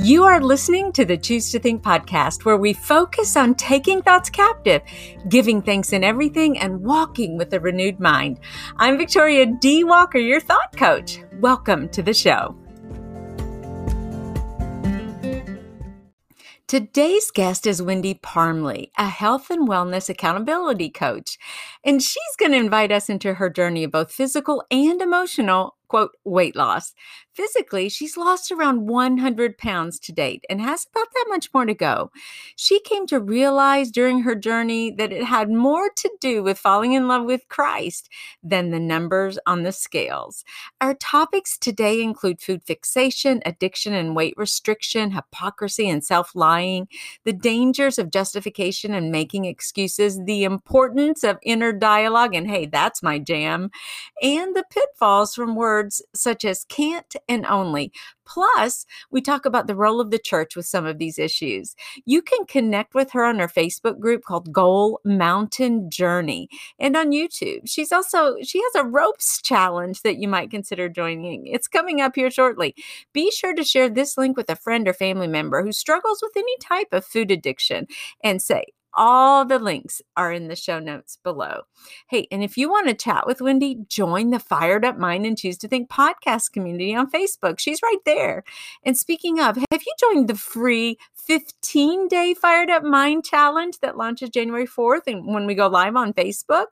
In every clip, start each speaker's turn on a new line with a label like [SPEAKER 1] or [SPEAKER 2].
[SPEAKER 1] You are listening to the Choose to Think podcast, where we focus on taking thoughts captive, giving thanks in everything, and walking with a renewed mind. I'm Victoria D. Walker, your thought coach. Welcome to the show. Today's guest is Wendy Parmley, a health and wellness accountability coach, and she's going to invite us into her journey of both physical and emotional quote, weight loss. Physically, she's lost around 100 pounds to date and has about that much more to go. She came to realize during her journey that it had more to do with falling in love with Christ than the numbers on the scales. Our topics today include food fixation, addiction and weight restriction, hypocrisy and self lying, the dangers of justification and making excuses, the importance of inner dialogue, and hey, that's my jam, and the pitfalls from words words such as can't and only. Plus, we talk about the role of the church with some of these issues. You can connect with her on her Facebook group called Goal Mountain Journey and on YouTube. She's also she has a ropes challenge that you might consider joining. It's coming up here shortly. Be sure to share this link with a friend or family member who struggles with any type of food addiction and say, all the links are in the show notes below. Hey, and if you want to chat with Wendy, join the Fired Up Mind and Choose to Think podcast community on Facebook. She's right there. And speaking of, have you joined the free 15 day Fired Up Mind challenge that launches January 4th? And when we go live on Facebook,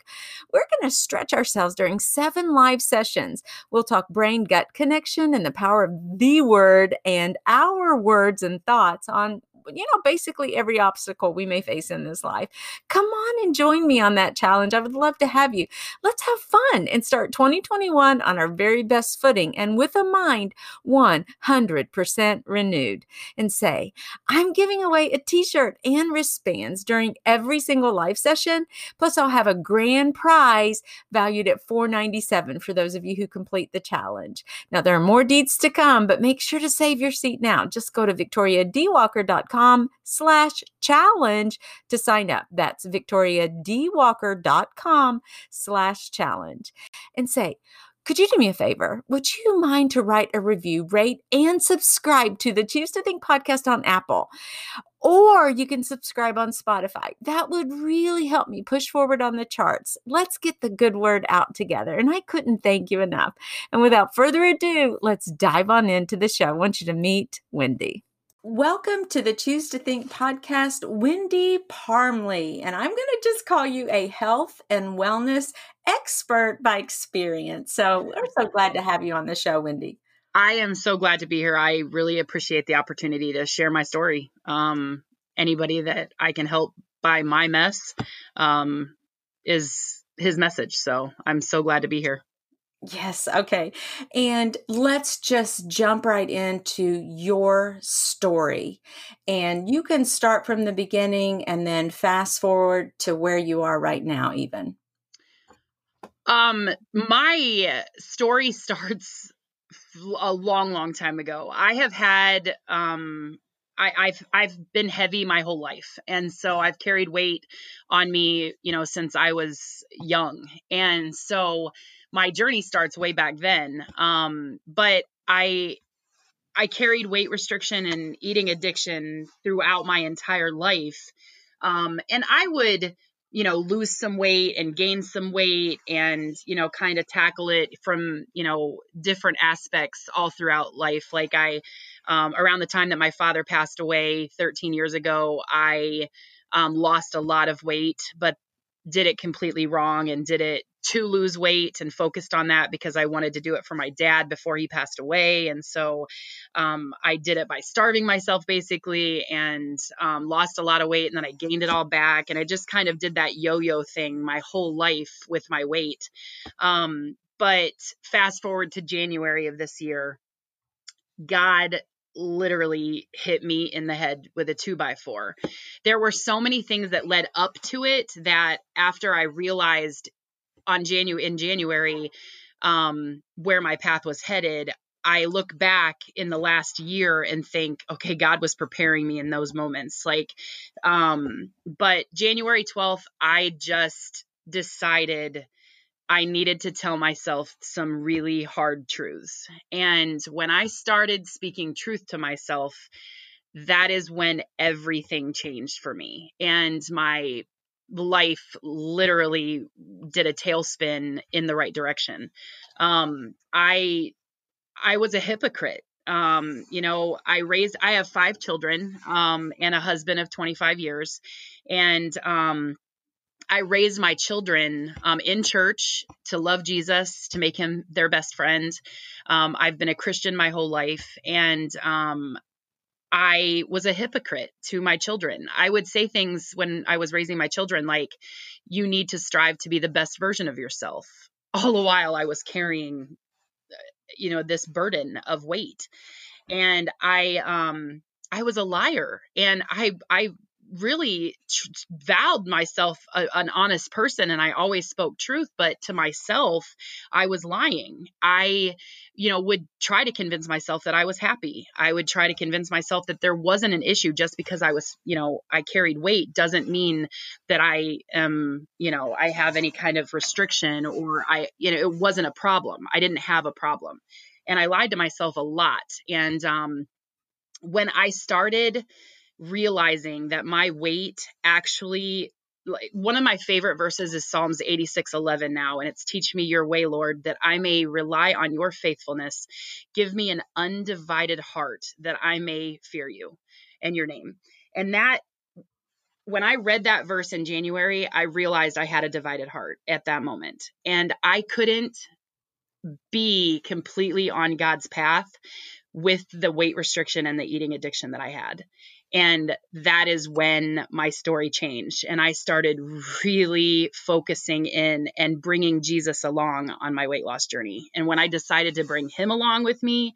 [SPEAKER 1] we're going to stretch ourselves during seven live sessions. We'll talk brain gut connection and the power of the word and our words and thoughts on you know, basically every obstacle we may face in this life. Come on and join me on that challenge. I would love to have you. Let's have fun and start 2021 on our very best footing and with a mind 100% renewed. And say, I'm giving away a t shirt and wristbands during every single live session. Plus, I'll have a grand prize valued at 497 for those of you who complete the challenge. Now, there are more deeds to come, but make sure to save your seat now. Just go to victoriadwalker.com victoriadwalker.com slash challenge to sign up. That's victoriadwalker.com slash challenge. And say, could you do me a favor? Would you mind to write a review, rate, and subscribe to the Choose to Think podcast on Apple? Or you can subscribe on Spotify. That would really help me push forward on the charts. Let's get the good word out together. And I couldn't thank you enough. And without further ado, let's dive on into the show. I want you to meet Wendy. Welcome to the Choose to Think podcast, Wendy Parmley. And I'm going to just call you a health and wellness expert by experience. So we're so glad to have you on the show, Wendy.
[SPEAKER 2] I am so glad to be here. I really appreciate the opportunity to share my story. Um, anybody that I can help by my mess um, is his message. So I'm so glad to be here.
[SPEAKER 1] Yes. Okay. And let's just jump right into your story. And you can start from the beginning and then fast forward to where you are right now, even.
[SPEAKER 2] Um, my story starts a long, long time ago. I have had um I, have I've been heavy my whole life, and so I've carried weight on me, you know, since I was young, and so my journey starts way back then. Um, but I I carried weight restriction and eating addiction throughout my entire life. Um, and I would, you know, lose some weight and gain some weight and, you know, kind of tackle it from, you know, different aspects all throughout life. Like I, um, around the time that my father passed away 13 years ago, I um, lost a lot of weight, but did it completely wrong and did it to lose weight and focused on that because I wanted to do it for my dad before he passed away. And so um, I did it by starving myself basically and um, lost a lot of weight and then I gained it all back. And I just kind of did that yo yo thing my whole life with my weight. Um, but fast forward to January of this year, God literally hit me in the head with a two by four. There were so many things that led up to it that after I realized on January in January um, where my path was headed, I look back in the last year and think, okay, God was preparing me in those moments. Like, um, but January 12th, I just decided I needed to tell myself some really hard truths. And when I started speaking truth to myself, that is when everything changed for me. And my life literally did a tailspin in the right direction. Um, I I was a hypocrite. Um, you know, I raised I have five children um, and a husband of 25 years, and um, I raised my children um, in church to love Jesus, to make him their best friend. Um, I've been a Christian my whole life, and um, I was a hypocrite to my children. I would say things when I was raising my children like, you need to strive to be the best version of yourself. All the while I was carrying, uh, you know, this burden of weight. And I, um, I was a liar and I, I really tr- vowed myself a, an honest person and I always spoke truth, but to myself, I was lying. I, you know, would try to convince myself that I was happy. I would try to convince myself that there wasn't an issue just because I was, you know, I carried weight doesn't mean that I am, you know, I have any kind of restriction or I, you know, it wasn't a problem. I didn't have a problem. And I lied to myself a lot. And, um, when I started realizing that my weight actually like one of my favorite verses is Psalms 86 11 now, and it's teach me your way, Lord, that I may rely on your faithfulness. Give me an undivided heart that I may fear you and your name. And that when I read that verse in January, I realized I had a divided heart at that moment. And I couldn't be completely on God's path with the weight restriction and the eating addiction that I had. And that is when my story changed. And I started really focusing in and bringing Jesus along on my weight loss journey. And when I decided to bring him along with me,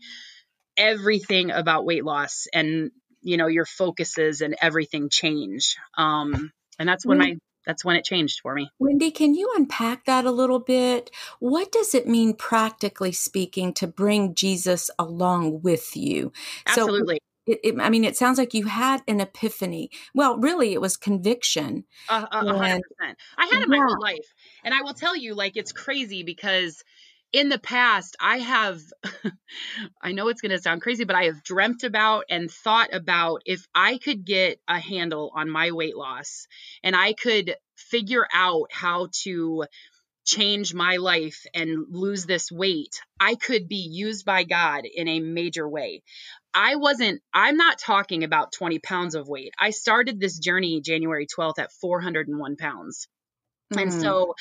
[SPEAKER 2] everything about weight loss and, you know, your focuses and everything change. Um, and that's when my that's when it changed for me.
[SPEAKER 1] Wendy, can you unpack that a little bit? What does it mean, practically speaking, to bring Jesus along with you?
[SPEAKER 2] Absolutely. So,
[SPEAKER 1] it, it, I mean, it sounds like you had an epiphany. Well, really, it was conviction.
[SPEAKER 2] A hundred percent. I had it yeah. my whole life, and I will tell you, like, it's crazy because in the past, I have, I know it's going to sound crazy, but I have dreamt about and thought about if I could get a handle on my weight loss and I could figure out how to change my life and lose this weight, I could be used by God in a major way. I wasn't, I'm not talking about 20 pounds of weight. I started this journey January 12th at 401 pounds. Mm. And so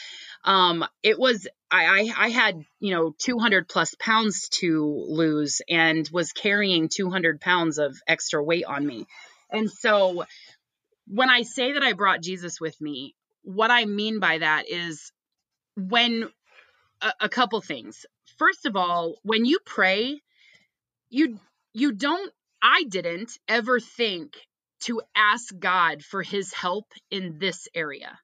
[SPEAKER 2] um, it was, I, I, I had, you know, 200 plus pounds to lose and was carrying 200 pounds of extra weight on me. And so when I say that I brought Jesus with me, what I mean by that is when a, a couple things. First of all, when you pray, you you don't I didn't ever think to ask God for his help in this area.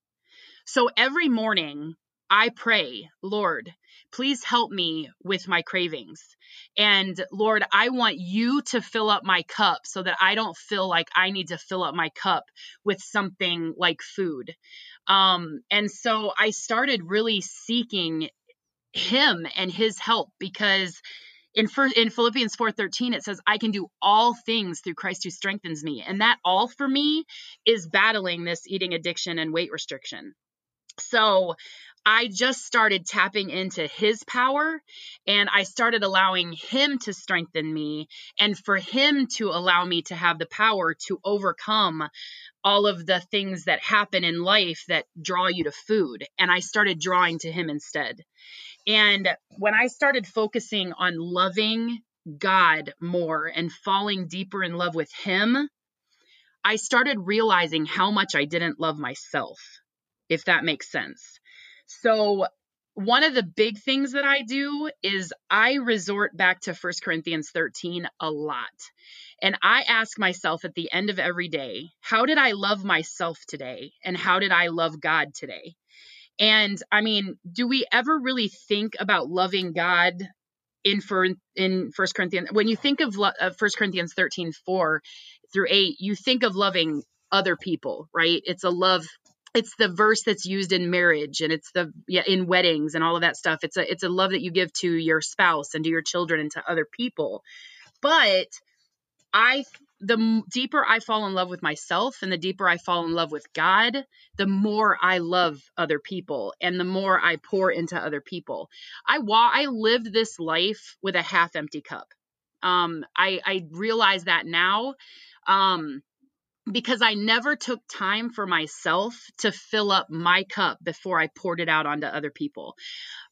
[SPEAKER 2] So every morning I pray, Lord, please help me with my cravings. And Lord, I want you to fill up my cup so that I don't feel like I need to fill up my cup with something like food. Um, and so I started really seeking him and his help because in first, in Philippians 4:13 it says I can do all things through Christ who strengthens me. And that all for me is battling this eating addiction and weight restriction. So I just started tapping into his power and I started allowing him to strengthen me and for him to allow me to have the power to overcome all of the things that happen in life that draw you to food. And I started drawing to him instead. And when I started focusing on loving God more and falling deeper in love with him, I started realizing how much I didn't love myself, if that makes sense. So, one of the big things that I do is I resort back to 1 Corinthians 13 a lot. And I ask myself at the end of every day, how did I love myself today? And how did I love God today? And I mean, do we ever really think about loving God in for in First Corinthians? When you think of First Corinthians 13, 4 through 8, you think of loving other people, right? It's a love it's the verse that's used in marriage and it's the yeah in weddings and all of that stuff. It's a it's a love that you give to your spouse and to your children and to other people. But i the deeper i fall in love with myself and the deeper i fall in love with god the more i love other people and the more i pour into other people. I wa- i lived this life with a half empty cup. Um i i realize that now. Um because I never took time for myself to fill up my cup before I poured it out onto other people.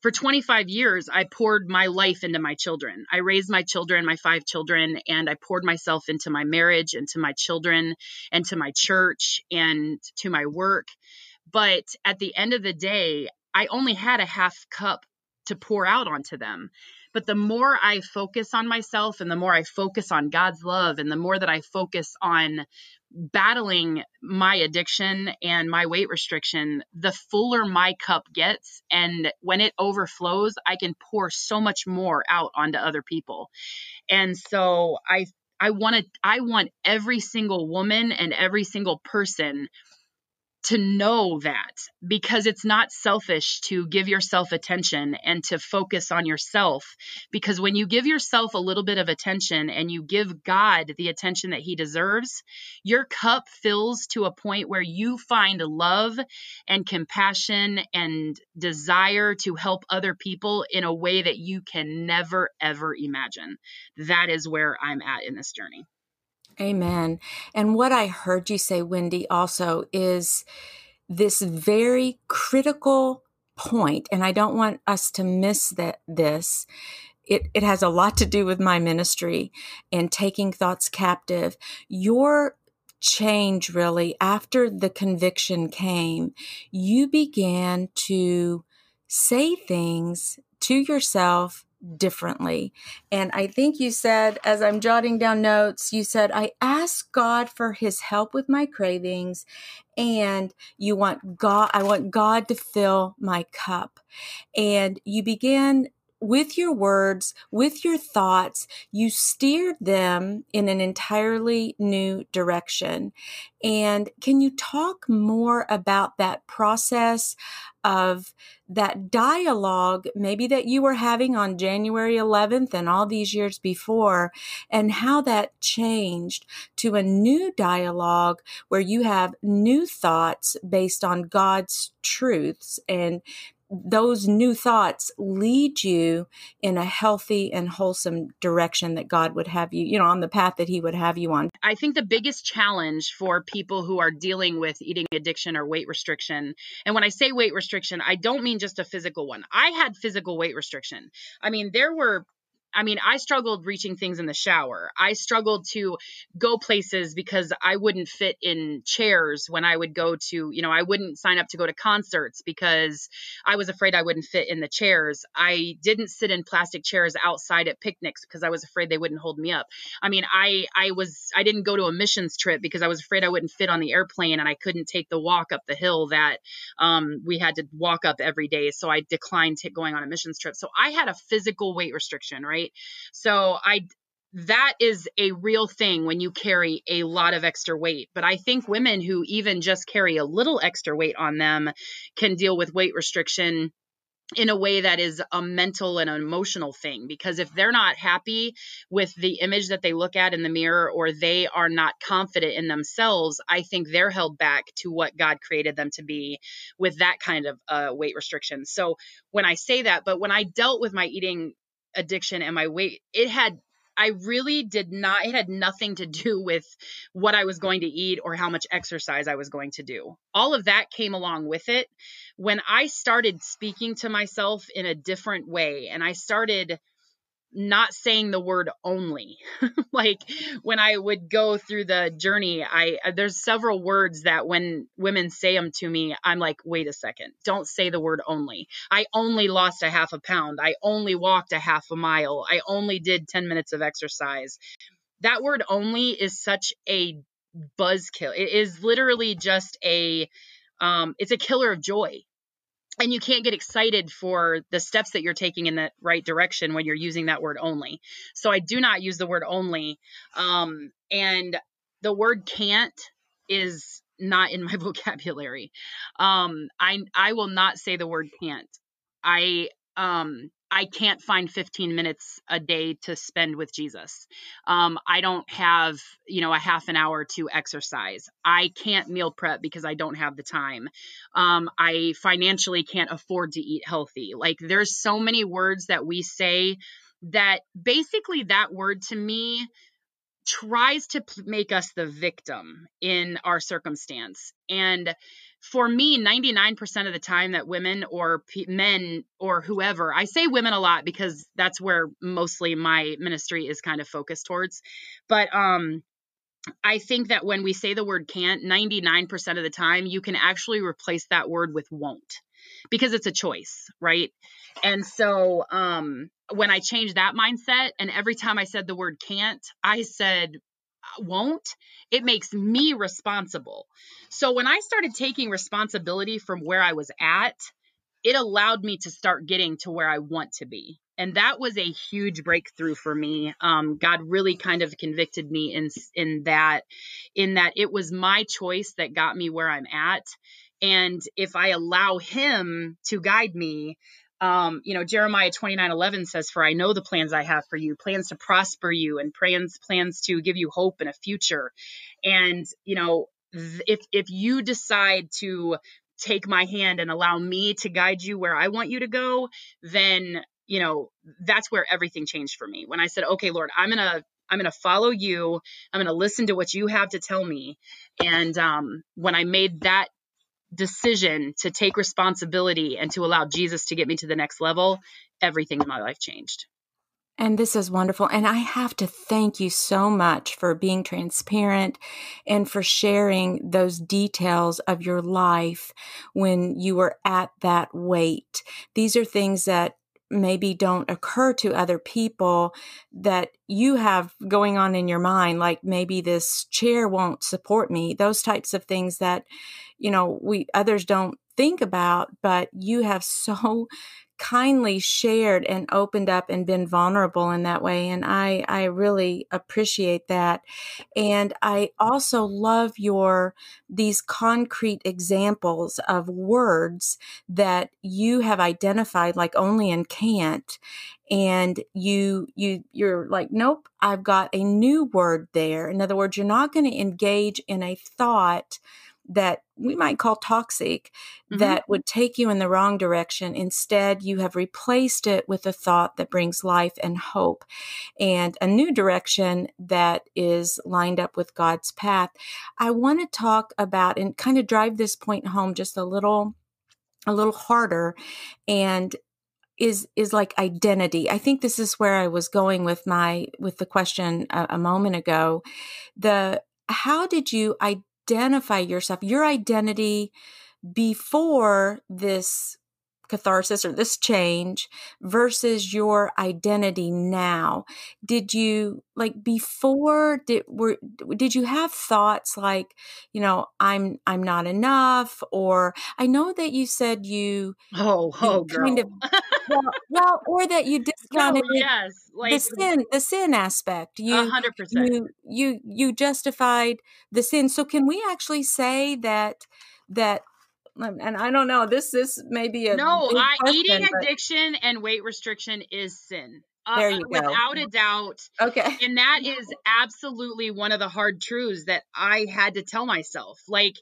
[SPEAKER 2] For 25 years, I poured my life into my children. I raised my children, my five children, and I poured myself into my marriage, into my children, and to my church, and to my work. But at the end of the day, I only had a half cup to pour out onto them. But the more I focus on myself and the more I focus on God's love and the more that I focus on battling my addiction and my weight restriction, the fuller my cup gets. And when it overflows, I can pour so much more out onto other people. And so I I want to I want every single woman and every single person to know that because it's not selfish to give yourself attention and to focus on yourself. Because when you give yourself a little bit of attention and you give God the attention that He deserves, your cup fills to a point where you find love and compassion and desire to help other people in a way that you can never, ever imagine. That is where I'm at in this journey.
[SPEAKER 1] Amen. And what I heard you say, Wendy, also is this very critical point, and I don't want us to miss that this. It, it has a lot to do with my ministry and taking thoughts captive. Your change really after the conviction came, you began to say things to yourself differently. And I think you said, as I'm jotting down notes, you said, I ask God for his help with my cravings and you want God, I want God to fill my cup. And you began with your words, with your thoughts, you steered them in an entirely new direction. And can you talk more about that process of that dialogue, maybe that you were having on January 11th and all these years before, and how that changed to a new dialogue where you have new thoughts based on God's truths and those new thoughts lead you in a healthy and wholesome direction that God would have you, you know, on the path that He would have you on.
[SPEAKER 2] I think the biggest challenge for people who are dealing with eating addiction or weight restriction, and when I say weight restriction, I don't mean just a physical one. I had physical weight restriction. I mean, there were I mean, I struggled reaching things in the shower. I struggled to go places because I wouldn't fit in chairs when I would go to, you know, I wouldn't sign up to go to concerts because I was afraid I wouldn't fit in the chairs. I didn't sit in plastic chairs outside at picnics because I was afraid they wouldn't hold me up. I mean, I I was I didn't go to a missions trip because I was afraid I wouldn't fit on the airplane and I couldn't take the walk up the hill that um, we had to walk up every day. So I declined going on a missions trip. So I had a physical weight restriction, right? Right? So I that is a real thing when you carry a lot of extra weight. But I think women who even just carry a little extra weight on them can deal with weight restriction in a way that is a mental and emotional thing because if they're not happy with the image that they look at in the mirror or they are not confident in themselves i think they're held back to what god created them to be with that kind of uh, weight restriction so when i say that but when i dealt with my eating addiction and my weight, it had I really did not, it had nothing to do with what I was going to eat or how much exercise I was going to do. All of that came along with it. When I started speaking to myself in a different way and I started not saying the word only. like when I would go through the journey, I uh, there's several words that when women say them to me, I'm like, "Wait a second. Don't say the word only. I only lost a half a pound. I only walked a half a mile. I only did 10 minutes of exercise." That word only is such a buzzkill. It is literally just a um, it's a killer of joy and you can't get excited for the steps that you're taking in the right direction when you're using that word only. So I do not use the word only. Um, and the word can't is not in my vocabulary. Um, I I will not say the word can't. I um I can't find 15 minutes a day to spend with Jesus. Um, I don't have, you know, a half an hour to exercise. I can't meal prep because I don't have the time. Um, I financially can't afford to eat healthy. Like there's so many words that we say that basically that word to me tries to make us the victim in our circumstance. And for me, 99% of the time that women or men or whoever, I say women a lot because that's where mostly my ministry is kind of focused towards. But um, I think that when we say the word can't, 99% of the time, you can actually replace that word with won't because it's a choice, right? And so um, when I changed that mindset, and every time I said the word can't, I said won't, it makes me responsible. So when I started taking responsibility from where I was at, it allowed me to start getting to where I want to be. And that was a huge breakthrough for me. Um, God really kind of convicted me in in that, in that it was my choice that got me where I'm at. And if I allow Him to guide me, um, you know, Jeremiah 29 11 says, For I know the plans I have for you, plans to prosper you and plans, plans to give you hope and a future. And, you know, if if you decide to take my hand and allow me to guide you where I want you to go, then you know that's where everything changed for me. When I said, "Okay, Lord, I'm gonna I'm gonna follow you. I'm gonna listen to what you have to tell me," and um, when I made that decision to take responsibility and to allow Jesus to get me to the next level, everything in my life changed.
[SPEAKER 1] And this is wonderful. And I have to thank you so much for being transparent and for sharing those details of your life when you were at that weight. These are things that maybe don't occur to other people that you have going on in your mind like maybe this chair won't support me those types of things that you know we others don't think about but you have so kindly shared and opened up and been vulnerable in that way and i i really appreciate that. And i also love your these concrete examples of words that you have identified like only and can't and you you you're like nope i've got a new word there. In other words you're not going to engage in a thought that we might call toxic mm-hmm. that would take you in the wrong direction. Instead, you have replaced it with a thought that brings life and hope and a new direction that is lined up with God's path. I want to talk about and kind of drive this point home just a little a little harder and is is like identity. I think this is where I was going with my with the question a, a moment ago. The how did you identify identify yourself, your identity before this catharsis or this change versus your identity now. Did you like before did were did you have thoughts like you know i'm i'm not enough or i know that you said you
[SPEAKER 2] oh oh kind girl.
[SPEAKER 1] of well, well or that you discounted
[SPEAKER 2] no, yes
[SPEAKER 1] like the sin the sin aspect. You 100% you you you justified the sin. So can we actually say that that and I don't know. This this may be a
[SPEAKER 2] no.
[SPEAKER 1] I, question,
[SPEAKER 2] eating but... addiction and weight restriction is sin.
[SPEAKER 1] Uh, there you
[SPEAKER 2] go. Without a doubt.
[SPEAKER 1] Okay.
[SPEAKER 2] And that is absolutely one of the hard truths that I had to tell myself. Like,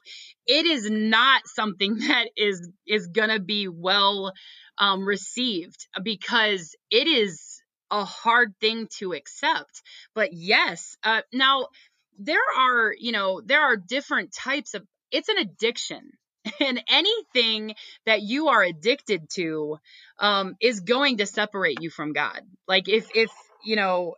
[SPEAKER 2] it is not something that is is gonna be well um, received because it is a hard thing to accept. But yes, uh, now there are you know there are different types of. It's an addiction and anything that you are addicted to um, is going to separate you from god. Like if if you know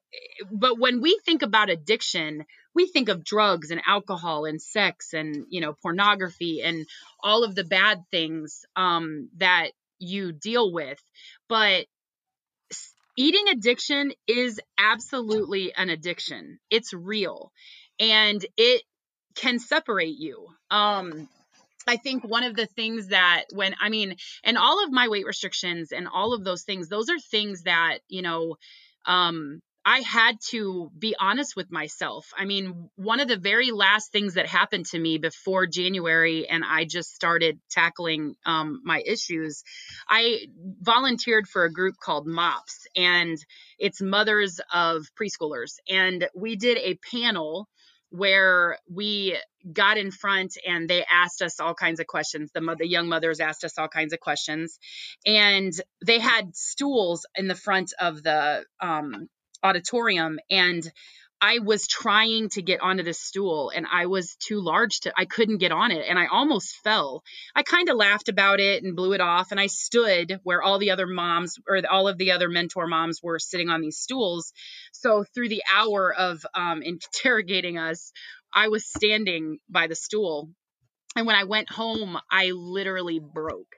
[SPEAKER 2] but when we think about addiction we think of drugs and alcohol and sex and you know pornography and all of the bad things um, that you deal with. But eating addiction is absolutely an addiction. It's real. And it can separate you. Um I think one of the things that when I mean, and all of my weight restrictions and all of those things, those are things that, you know, um, I had to be honest with myself. I mean, one of the very last things that happened to me before January and I just started tackling um, my issues, I volunteered for a group called MOPS, and it's mothers of preschoolers. And we did a panel where we got in front and they asked us all kinds of questions. The, the young mothers asked us all kinds of questions, and they had stools in the front of the um, auditorium, and I was trying to get onto this stool and I was too large to, I couldn't get on it and I almost fell. I kind of laughed about it and blew it off. And I stood where all the other moms or all of the other mentor moms were sitting on these stools. So through the hour of um, interrogating us, I was standing by the stool. And when I went home, I literally broke.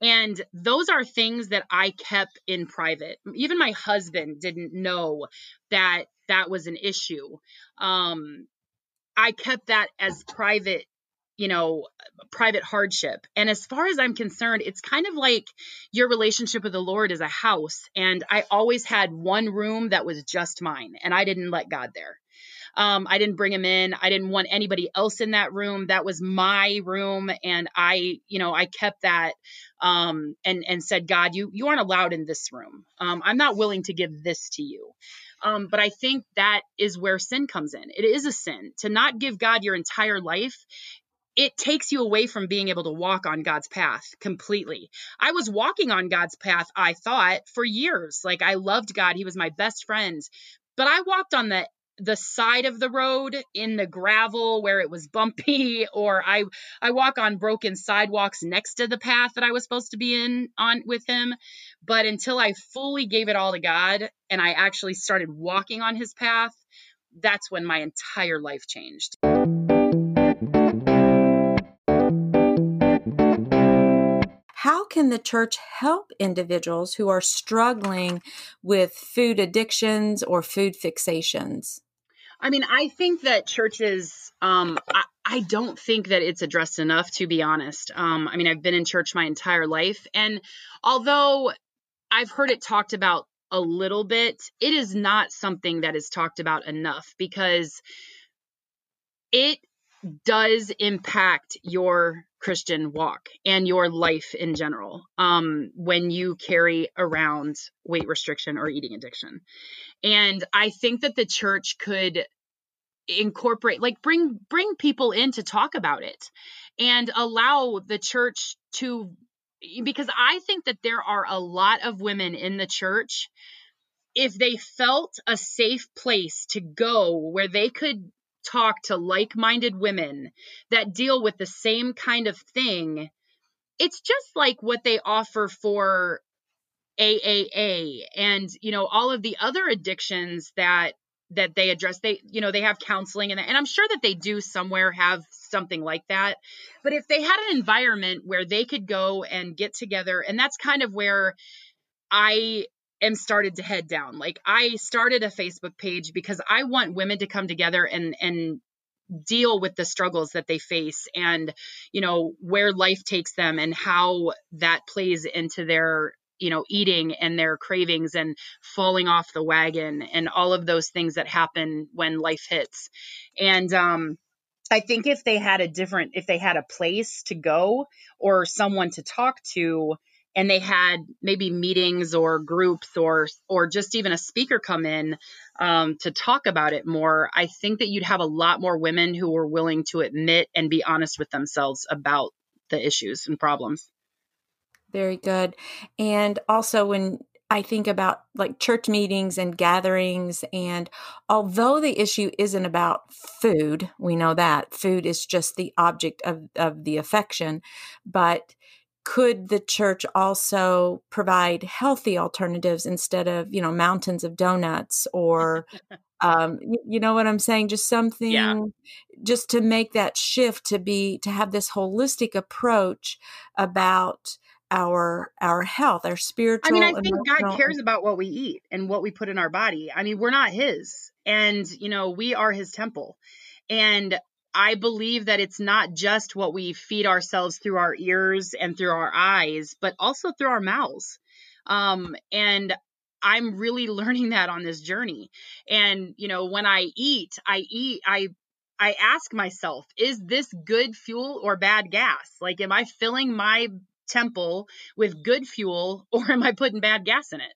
[SPEAKER 2] And those are things that I kept in private. Even my husband didn't know that that was an issue. Um, I kept that as private, you know, private hardship. And as far as I'm concerned, it's kind of like your relationship with the Lord is a house. And I always had one room that was just mine, and I didn't let God there. Um, I didn't bring him in. I didn't want anybody else in that room. That was my room, and I, you know, I kept that um, and and said, God, you you aren't allowed in this room. Um, I'm not willing to give this to you. Um, but I think that is where sin comes in. It is a sin to not give God your entire life. It takes you away from being able to walk on God's path completely. I was walking on God's path, I thought, for years. Like I loved God, He was my best friend. But I walked on the the side of the road in the gravel where it was bumpy or I I walk on broken sidewalks next to the path that I was supposed to be in on with him but until I fully gave it all to God and I actually started walking on his path that's when my entire life changed.
[SPEAKER 1] How can the church help individuals who are struggling with food addictions or food fixations?
[SPEAKER 2] I mean, I think that churches, um, I, I, don't think that it's addressed enough, to be honest. Um, I mean, I've been in church my entire life. And although I've heard it talked about a little bit, it is not something that is talked about enough because it does impact your Christian walk and your life in general um, when you carry around weight restriction or eating addiction. And I think that the church could incorporate like bring bring people in to talk about it and allow the church to because I think that there are a lot of women in the church if they felt a safe place to go where they could talk to like-minded women that deal with the same kind of thing it's just like what they offer for AAA and you know all of the other addictions that that they address. They you know they have counseling and and I'm sure that they do somewhere have something like that but if they had an environment where they could go and get together and that's kind of where I am started to head down. Like I started a Facebook page because I want women to come together and and deal with the struggles that they face and you know where life takes them and how that plays into their you know eating and their cravings and falling off the wagon and all of those things that happen when life hits. And um I think if they had a different if they had a place to go or someone to talk to and they had maybe meetings or groups or or just even a speaker come in um, to talk about it more i think that you'd have a lot more women who were willing to admit and be honest with themselves about the issues and problems
[SPEAKER 1] very good. And also, when I think about like church meetings and gatherings, and although the issue isn't about food, we know that food is just the object of, of the affection, but could the church also provide healthy alternatives instead of you know mountains of donuts or um you, you, know what i'm saying just something yeah. just to make that shift to be to have this holistic approach about our our health, our spiritual.
[SPEAKER 2] I mean, I think God cares about what we eat and what we put in our body. I mean, we're not His, and you know, we are His temple, and I believe that it's not just what we feed ourselves through our ears and through our eyes, but also through our mouths. Um, and I'm really learning that on this journey. And, you know, when I eat, I eat, I, I ask myself, is this good fuel or bad gas? Like, am I filling my temple with good fuel or am I putting bad gas in it?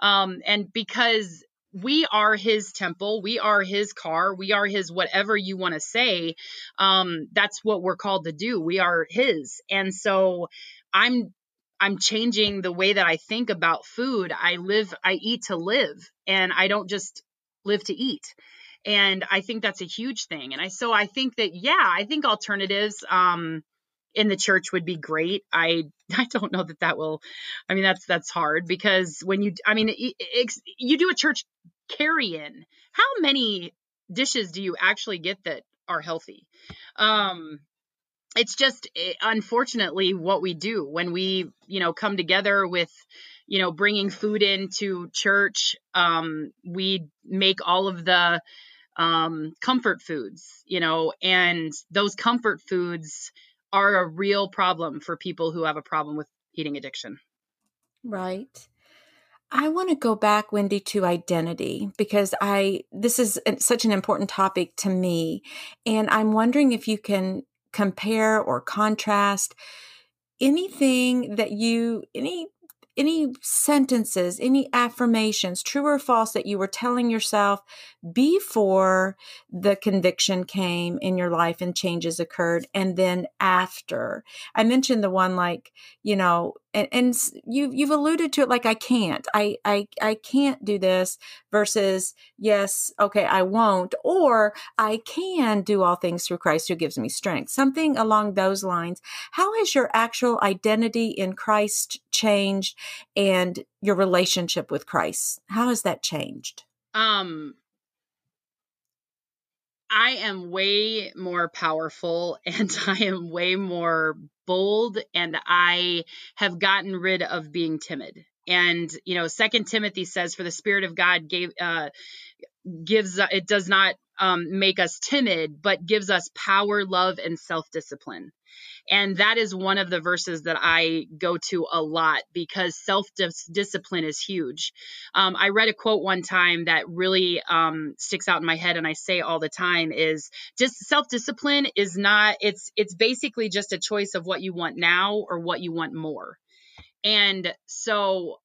[SPEAKER 2] Um, and because we are his temple. We are his car. We are his whatever you want to say. Um that's what we're called to do. We are his. And so i'm i'm changing the way that i think about food. I live i eat to live and i don't just live to eat. And i think that's a huge thing. And i so i think that yeah i think alternatives um in the church would be great. I I don't know that that will. I mean, that's that's hard because when you, I mean, you do a church carry in. How many dishes do you actually get that are healthy? Um, it's just eh, unfortunately what we do when we, you know, come together with you know bringing food into church um, we make all of the um, comfort foods you know and those comfort foods are a real problem for people who have a problem with eating addiction.
[SPEAKER 1] Right. I want to go back, Wendy, to identity because I this is such an important topic to me, and I'm wondering if you can compare or contrast anything that you any any sentences, any affirmations, true or false, that you were telling yourself before the conviction came in your life and changes occurred, and then after. I mentioned the one like, you know, and, and you you've alluded to it like I can't. I I I can't do this versus yes, okay, I won't or I can do all things through Christ who gives me strength. Something along those lines. How has your actual identity in Christ changed and your relationship with Christ? How has that changed?
[SPEAKER 2] Um I am way more powerful and I am way more bold and I have gotten rid of being timid. And you know, Second Timothy says, "For the Spirit of God gave uh, gives it does not um, make us timid, but gives us power, love, and self discipline." And that is one of the verses that I go to a lot because self discipline is huge. Um, I read a quote one time that really um, sticks out in my head, and I say all the time is just self discipline is not. It's it's basically just a choice of what you want now or what you want more. And so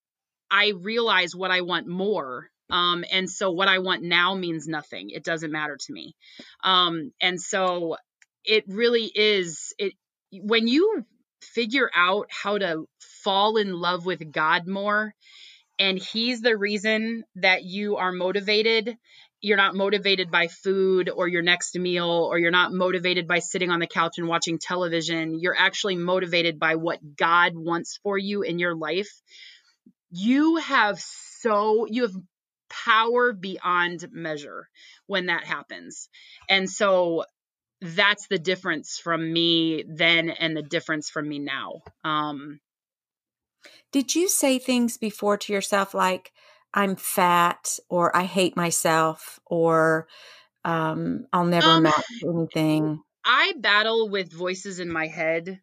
[SPEAKER 2] I realize what I want more um, and so what I want now means nothing. It doesn't matter to me. Um, and so it really is it when you figure out how to fall in love with God more and he's the reason that you are motivated you're not motivated by food or your next meal or you're not motivated by sitting on the couch and watching television you're actually motivated by what God wants for you in your life you have so you have power beyond measure when that happens. And so that's the difference from me then and the difference from me now. Um,
[SPEAKER 1] Did you say things before to yourself like, I'm fat or I hate myself or um, I'll never um, amount to anything?
[SPEAKER 2] I battle with voices in my head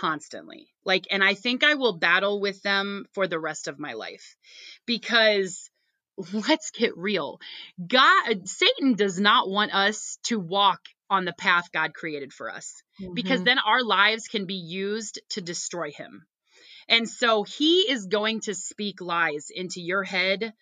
[SPEAKER 2] constantly. Like, and I think I will battle with them for the rest of my life because let's get real. God, Satan does not want us to walk on the path God created for us mm-hmm. because then our lives can be used to destroy him. And so he is going to speak lies into your head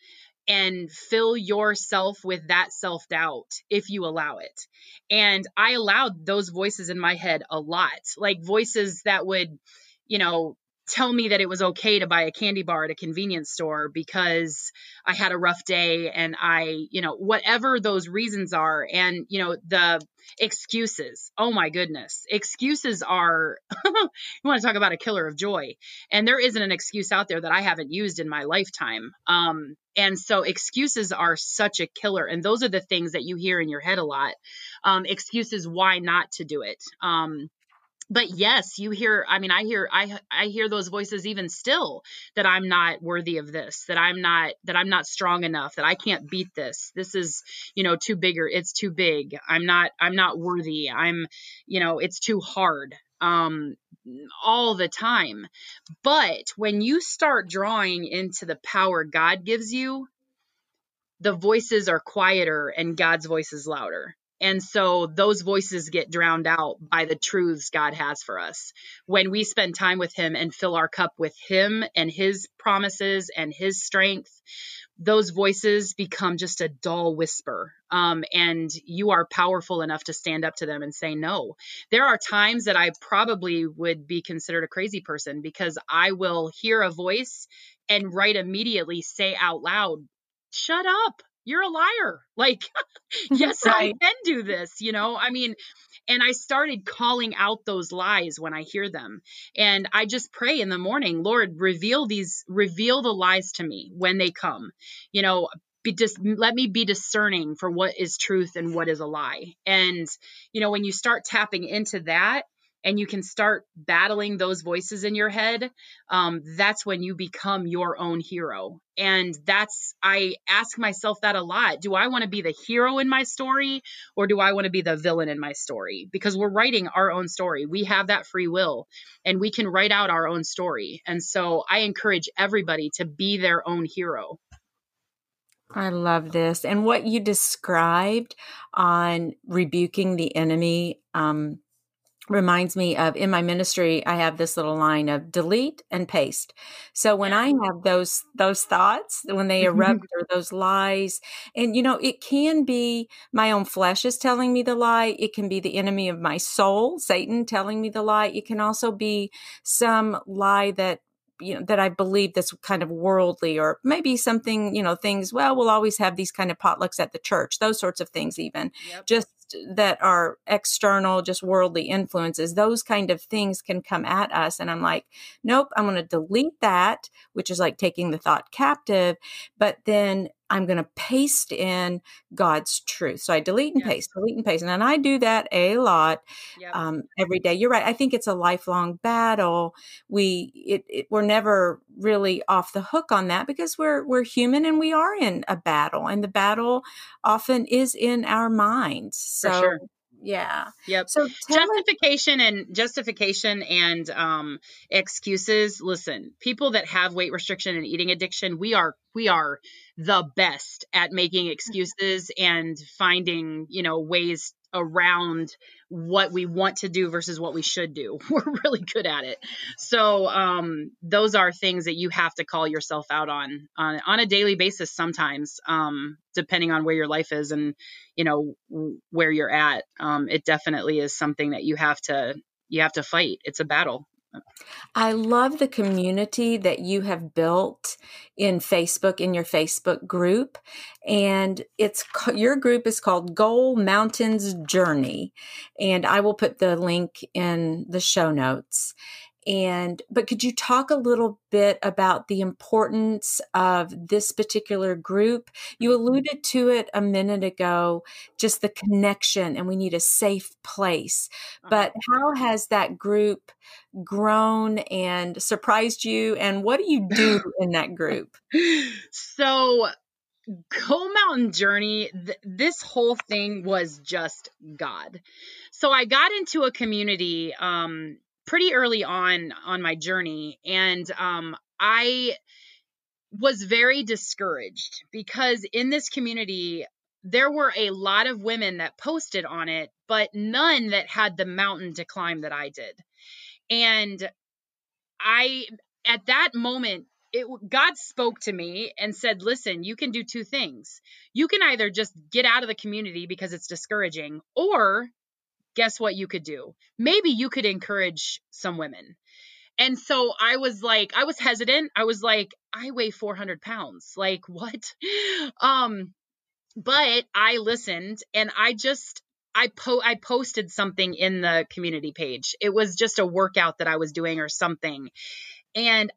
[SPEAKER 2] and fill yourself with that self doubt if you allow it. And I allowed those voices in my head a lot, like voices that would, you know, tell me that it was okay to buy a candy bar at a convenience store because I had a rough day and I, you know, whatever those reasons are. And, you know, the excuses. Oh my goodness. Excuses are, you want to talk about a killer of joy. And there isn't an excuse out there that I haven't used in my lifetime. Um, and so excuses are such a killer. And those are the things that you hear in your head a lot. Um, excuses why not to do it. Um, but yes you hear i mean i hear i i hear those voices even still that i'm not worthy of this that i'm not that i'm not strong enough that i can't beat this this is you know too bigger it's too big i'm not i'm not worthy i'm you know it's too hard um, all the time. But when you start drawing into the power God gives you, the voices are quieter and God's voice is louder. And so those voices get drowned out by the truths God has for us. When we spend time with Him and fill our cup with Him and His promises and His strength, those voices become just a dull whisper. Um, and you are powerful enough to stand up to them and say no. There are times that I probably would be considered a crazy person because I will hear a voice and right immediately say out loud, shut up you're a liar. Like, yes, right. I can do this, you know? I mean, and I started calling out those lies when I hear them. And I just pray in the morning, Lord, reveal these, reveal the lies to me when they come. You know, be just let me be discerning for what is truth and what is a lie. And, you know, when you start tapping into that, and you can start battling those voices in your head, um, that's when you become your own hero. And that's, I ask myself that a lot. Do I want to be the hero in my story or do I want to be the villain in my story? Because we're writing our own story. We have that free will and we can write out our own story. And so I encourage everybody to be their own hero.
[SPEAKER 1] I love this. And what you described on rebuking the enemy, um, reminds me of in my ministry i have this little line of delete and paste. So when i have those those thoughts when they erupt or those lies and you know it can be my own flesh is telling me the lie. It can be the enemy of my soul satan telling me the lie. It can also be some lie that you know that I believe that's kind of worldly or maybe something you know things well we'll always have these kind of potlucks at the church those sorts of things even yep. just that are external just worldly influences those kind of things can come at us and I'm like nope I'm going to delete that which is like taking the thought captive but then I'm going to paste in God's truth. So I delete and paste, delete and paste. And I do that a lot yep. um, every day. You're right. I think it's a lifelong battle. We, it, it, we're never really off the hook on that because we're, we're human and we are in a battle and the battle often is in our minds. So sure. Yeah.
[SPEAKER 2] Yep. So justification and justification and um, excuses. Listen, people that have weight restriction and eating addiction, we are we are the best at making excuses and finding you know ways around what we want to do versus what we should do. We're really good at it. So um, those are things that you have to call yourself out on on, on a daily basis sometimes, um, depending on where your life is and you know where you're at. Um, it definitely is something that you have to you have to fight. It's a battle.
[SPEAKER 1] I love the community that you have built in Facebook in your Facebook group and it's your group is called Goal Mountains Journey and I will put the link in the show notes. And, but could you talk a little bit about the importance of this particular group? You mm-hmm. alluded to it a minute ago, just the connection, and we need a safe place. But uh-huh. how has that group grown and surprised you? And what do you do in that group?
[SPEAKER 2] So, Goal Mountain Journey, th- this whole thing was just God. So I got into a community um, pretty early on on my journey and um, i was very discouraged because in this community there were a lot of women that posted on it but none that had the mountain to climb that i did and i at that moment it, God spoke to me and said, Listen, you can do two things. You can either just get out of the community because it's discouraging, or guess what you could do? Maybe you could encourage some women. And so I was like, I was hesitant. I was like, I weigh 400 pounds. Like, what? Um, but I listened and I just, I po I posted something in the community page. It was just a workout that I was doing or something. And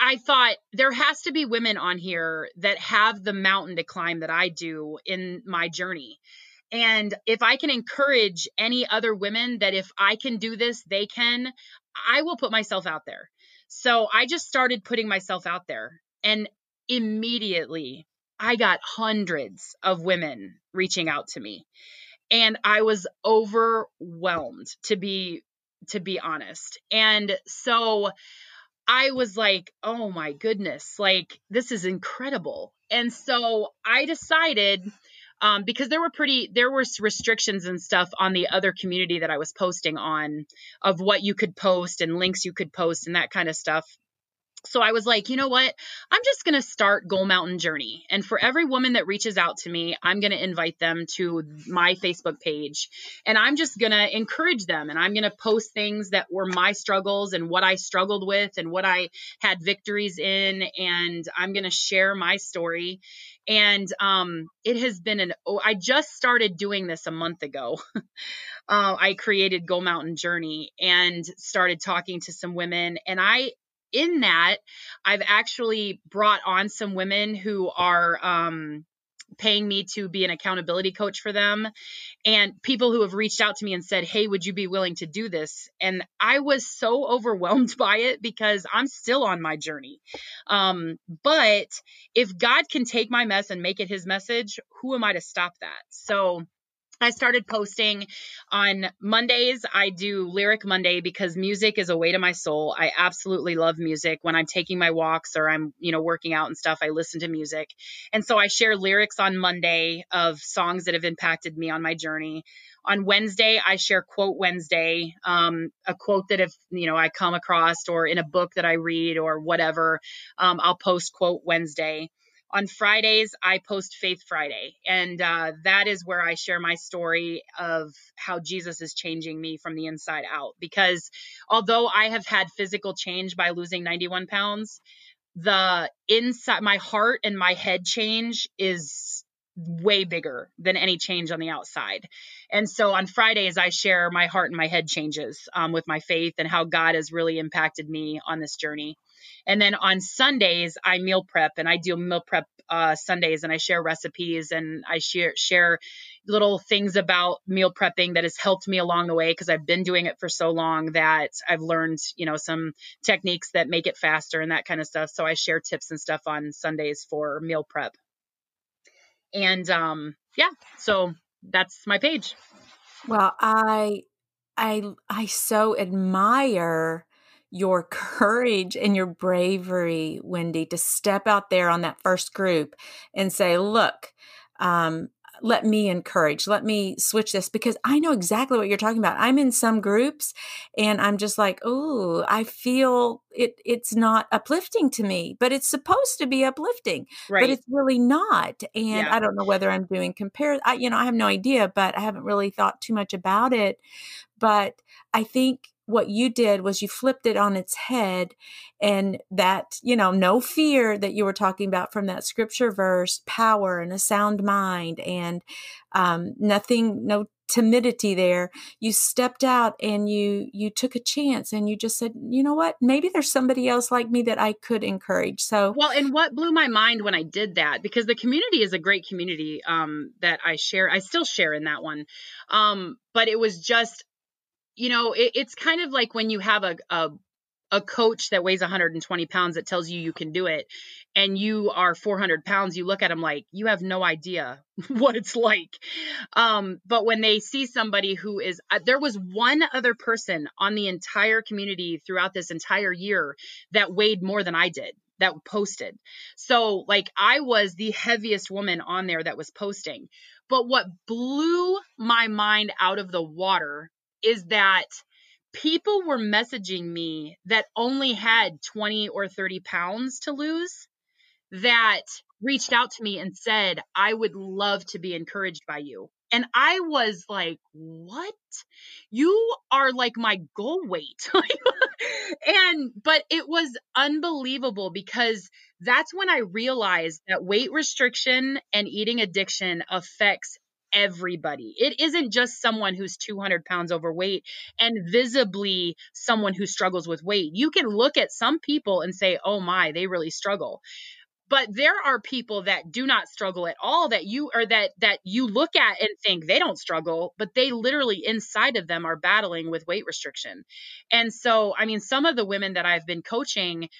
[SPEAKER 2] I thought there has to be women on here that have the mountain to climb that I do in my journey. And if I can encourage any other women that if I can do this, they can, I will put myself out there. So I just started putting myself out there. And immediately I got hundreds of women reaching out to me. And I was overwhelmed to be to be honest. And so I was like, oh my goodness, like this is incredible. And so I decided um, because there were pretty there were restrictions and stuff on the other community that I was posting on of what you could post and links you could post and that kind of stuff. So I was like, you know what? I'm just going to start Goal Mountain Journey. And for every woman that reaches out to me, I'm going to invite them to my Facebook page. And I'm just going to encourage them. And I'm going to post things that were my struggles and what I struggled with and what I had victories in. And I'm going to share my story. And um, it has been an, oh, I just started doing this a month ago. uh, I created Goal Mountain Journey and started talking to some women. And I in that, I've actually brought on some women who are um, paying me to be an accountability coach for them. And people who have reached out to me and said hey would you be willing to do this? And i was so overwhelmed by it because i'm still on my journey. Um, but if god can take my mess and make it his message who am i to stop that? So I started posting on Mondays. I do Lyric Monday because music is a way to my soul. I absolutely love music. When I'm taking my walks or I'm, you know, working out and stuff, I listen to music. And so I share lyrics on Monday of songs that have impacted me on my journey. On Wednesday, I share Quote Wednesday, um, a quote that if, you know, I come across or in a book that I read or whatever, um, I'll post Quote Wednesday on Fridays, I post Faith Friday. And uh, that is where I share my story of how Jesus is changing me from the inside out. Because although I have had physical change by losing 91 pounds, the inside, my heart and my head change is way bigger than any change on the outside. And so on Fridays, I share my heart and my head changes um, with my faith and how God has really impacted me on this journey. And then on Sundays, I meal prep and I do meal prep uh, Sundays and I share recipes and I share share little things about meal prepping that has helped me along the way because I've been doing it for so long that I've learned, you know, some techniques that make it faster and that kind of stuff. So I share tips and stuff on Sundays for meal prep. And um yeah, so that's my page.
[SPEAKER 1] Well, I I I so admire your courage and your bravery, Wendy, to step out there on that first group and say, look, um, let me encourage, let me switch this because I know exactly what you're talking about. I'm in some groups and I'm just like, oh, I feel it it's not uplifting to me, but it's supposed to be uplifting. Right. But it's really not. And yeah. I don't know whether I'm doing compare I you know, I have no idea, but I haven't really thought too much about it. But I think what you did was you flipped it on its head and that you know no fear that you were talking about from that scripture verse power and a sound mind and um, nothing no timidity there. You stepped out and you you took a chance and you just said you know what? Maybe there's somebody else like me that i could encourage. So
[SPEAKER 2] well and what blew my mind when i did that because the community is a great community um, that i share i still share in that one um, but it was just you know, it, it's kind of like when you have a, a a coach that weighs 120 pounds that tells you you can do it and you are 400 pounds you look at them like you have no idea what it's like. Um, but when they see somebody who is uh, there was one other person on the entire community throughout this entire year that weighed more than i did that posted. So like i was the heaviest woman on there that was posting. But what blew my mind out of the water is that people were messaging me that only had 20 or 30 pounds to lose that reached out to me and said, I would love to be encouraged by you. And I was like, what? You are like my goal weight. and, but it was unbelievable because that's when I realized that weight restriction and eating addiction affects everybody. It isn't just someone who's 200 pounds overweight and visibly someone who struggles with weight. You can look at some people and say, oh my, they really struggle. But there are people that do not struggle at all that you or that that you look at and think they don't struggle, but they literally inside of them are battling with weight restriction. And so, I mean, some of the women that I've been coaching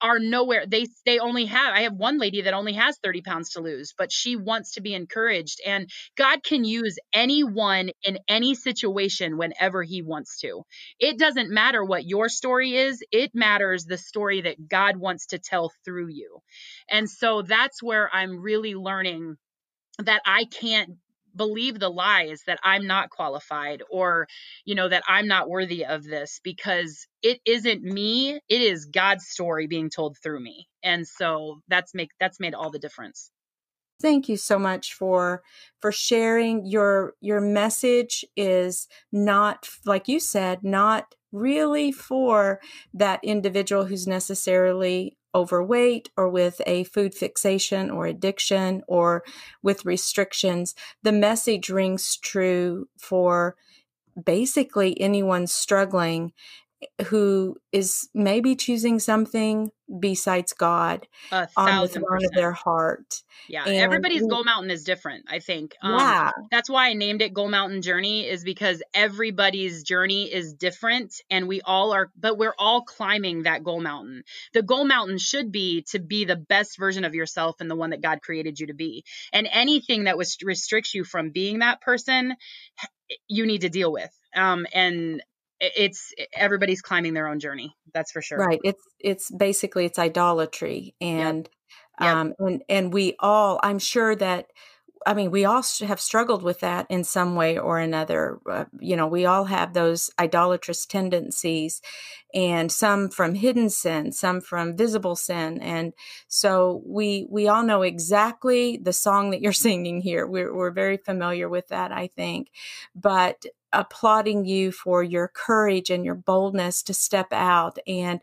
[SPEAKER 2] are nowhere they they only have i have one lady that only has 30 pounds to lose but she wants to be encouraged and god can use anyone in any situation whenever he wants to. It doesn't matter what your story is it matters the story that god wants to tell through you. And so that's where i'm really learning that i can't believe the lies that I'm not qualified or, you know, that I'm not worthy of this because it isn't me. It is God's story being told through me. And so that's make that's made all the difference.
[SPEAKER 1] Thank you so much for for sharing your your message is not like you said not really for that individual who's necessarily overweight or with a food fixation or addiction or with restrictions, the message rings true for basically anyone struggling who is maybe choosing something besides God on the throne of their heart.
[SPEAKER 2] Yeah, and everybody's we, goal mountain is different. I think. Um, yeah, that's why I named it Goal Mountain Journey is because everybody's journey is different, and we all are, but we're all climbing that goal mountain. The goal mountain should be to be the best version of yourself and the one that God created you to be. And anything that was restricts you from being that person, you need to deal with. Um, and it's everybody's climbing their own journey that's for sure
[SPEAKER 1] right it's it's basically it's idolatry and yep. Yep. um and and we all i'm sure that I mean, we all have struggled with that in some way or another. Uh, you know, we all have those idolatrous tendencies, and some from hidden sin, some from visible sin, and so we we all know exactly the song that you're singing here. We're we're very familiar with that, I think, but applauding you for your courage and your boldness to step out and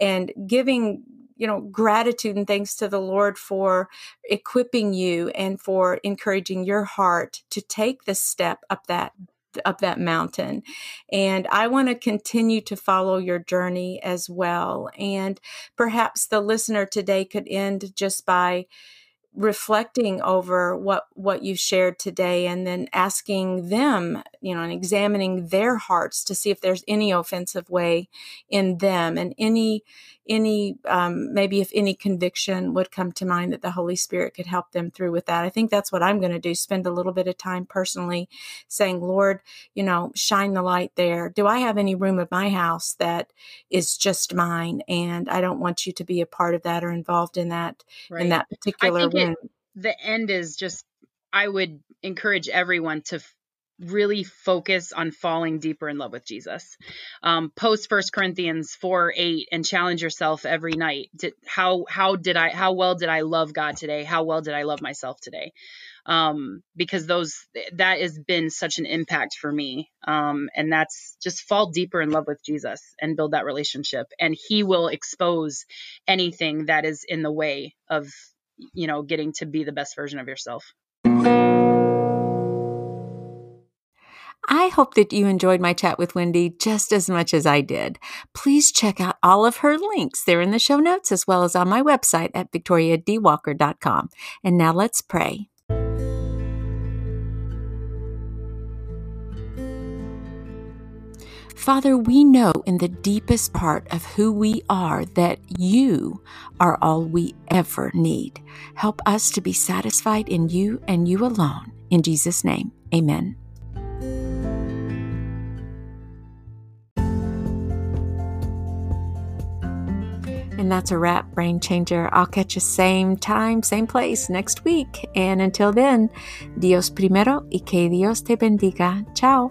[SPEAKER 1] and giving you know gratitude and thanks to the lord for equipping you and for encouraging your heart to take the step up that up that mountain. And i want to continue to follow your journey as well. And perhaps the listener today could end just by reflecting over what what you shared today and then asking them you know and examining their hearts to see if there's any offensive way in them and any any um, maybe if any conviction would come to mind that the holy spirit could help them through with that. I think that's what i'm going to do spend a little bit of time personally saying lord you know shine the light there. Do i have any room of my house that is just mine and i don't want you to be a part of that or involved in that right. in that particular room it,
[SPEAKER 2] the end is just i would encourage everyone to really focus on falling deeper in love with Jesus. Um, post First Corinthians four eight and challenge yourself every night. How how did I how well did I love God today? How well did I love myself today? Um, because those that has been such an impact for me. Um, and that's just fall deeper in love with Jesus and build that relationship, and He will expose anything that is in the way of you know getting to be the best version of yourself.
[SPEAKER 1] I hope that you enjoyed my chat with Wendy just as much as I did. Please check out all of her links. They're in the show notes as well as on my website at victoriadwalker.com. And now let's pray. Father, we know in the deepest part of who we are that you are all we ever need. Help us to be satisfied in you and you alone. In Jesus' name, amen. And that's a wrap, Brain Changer. I'll catch you same time, same place next week. And until then, Dios primero y que Dios te bendiga. Ciao.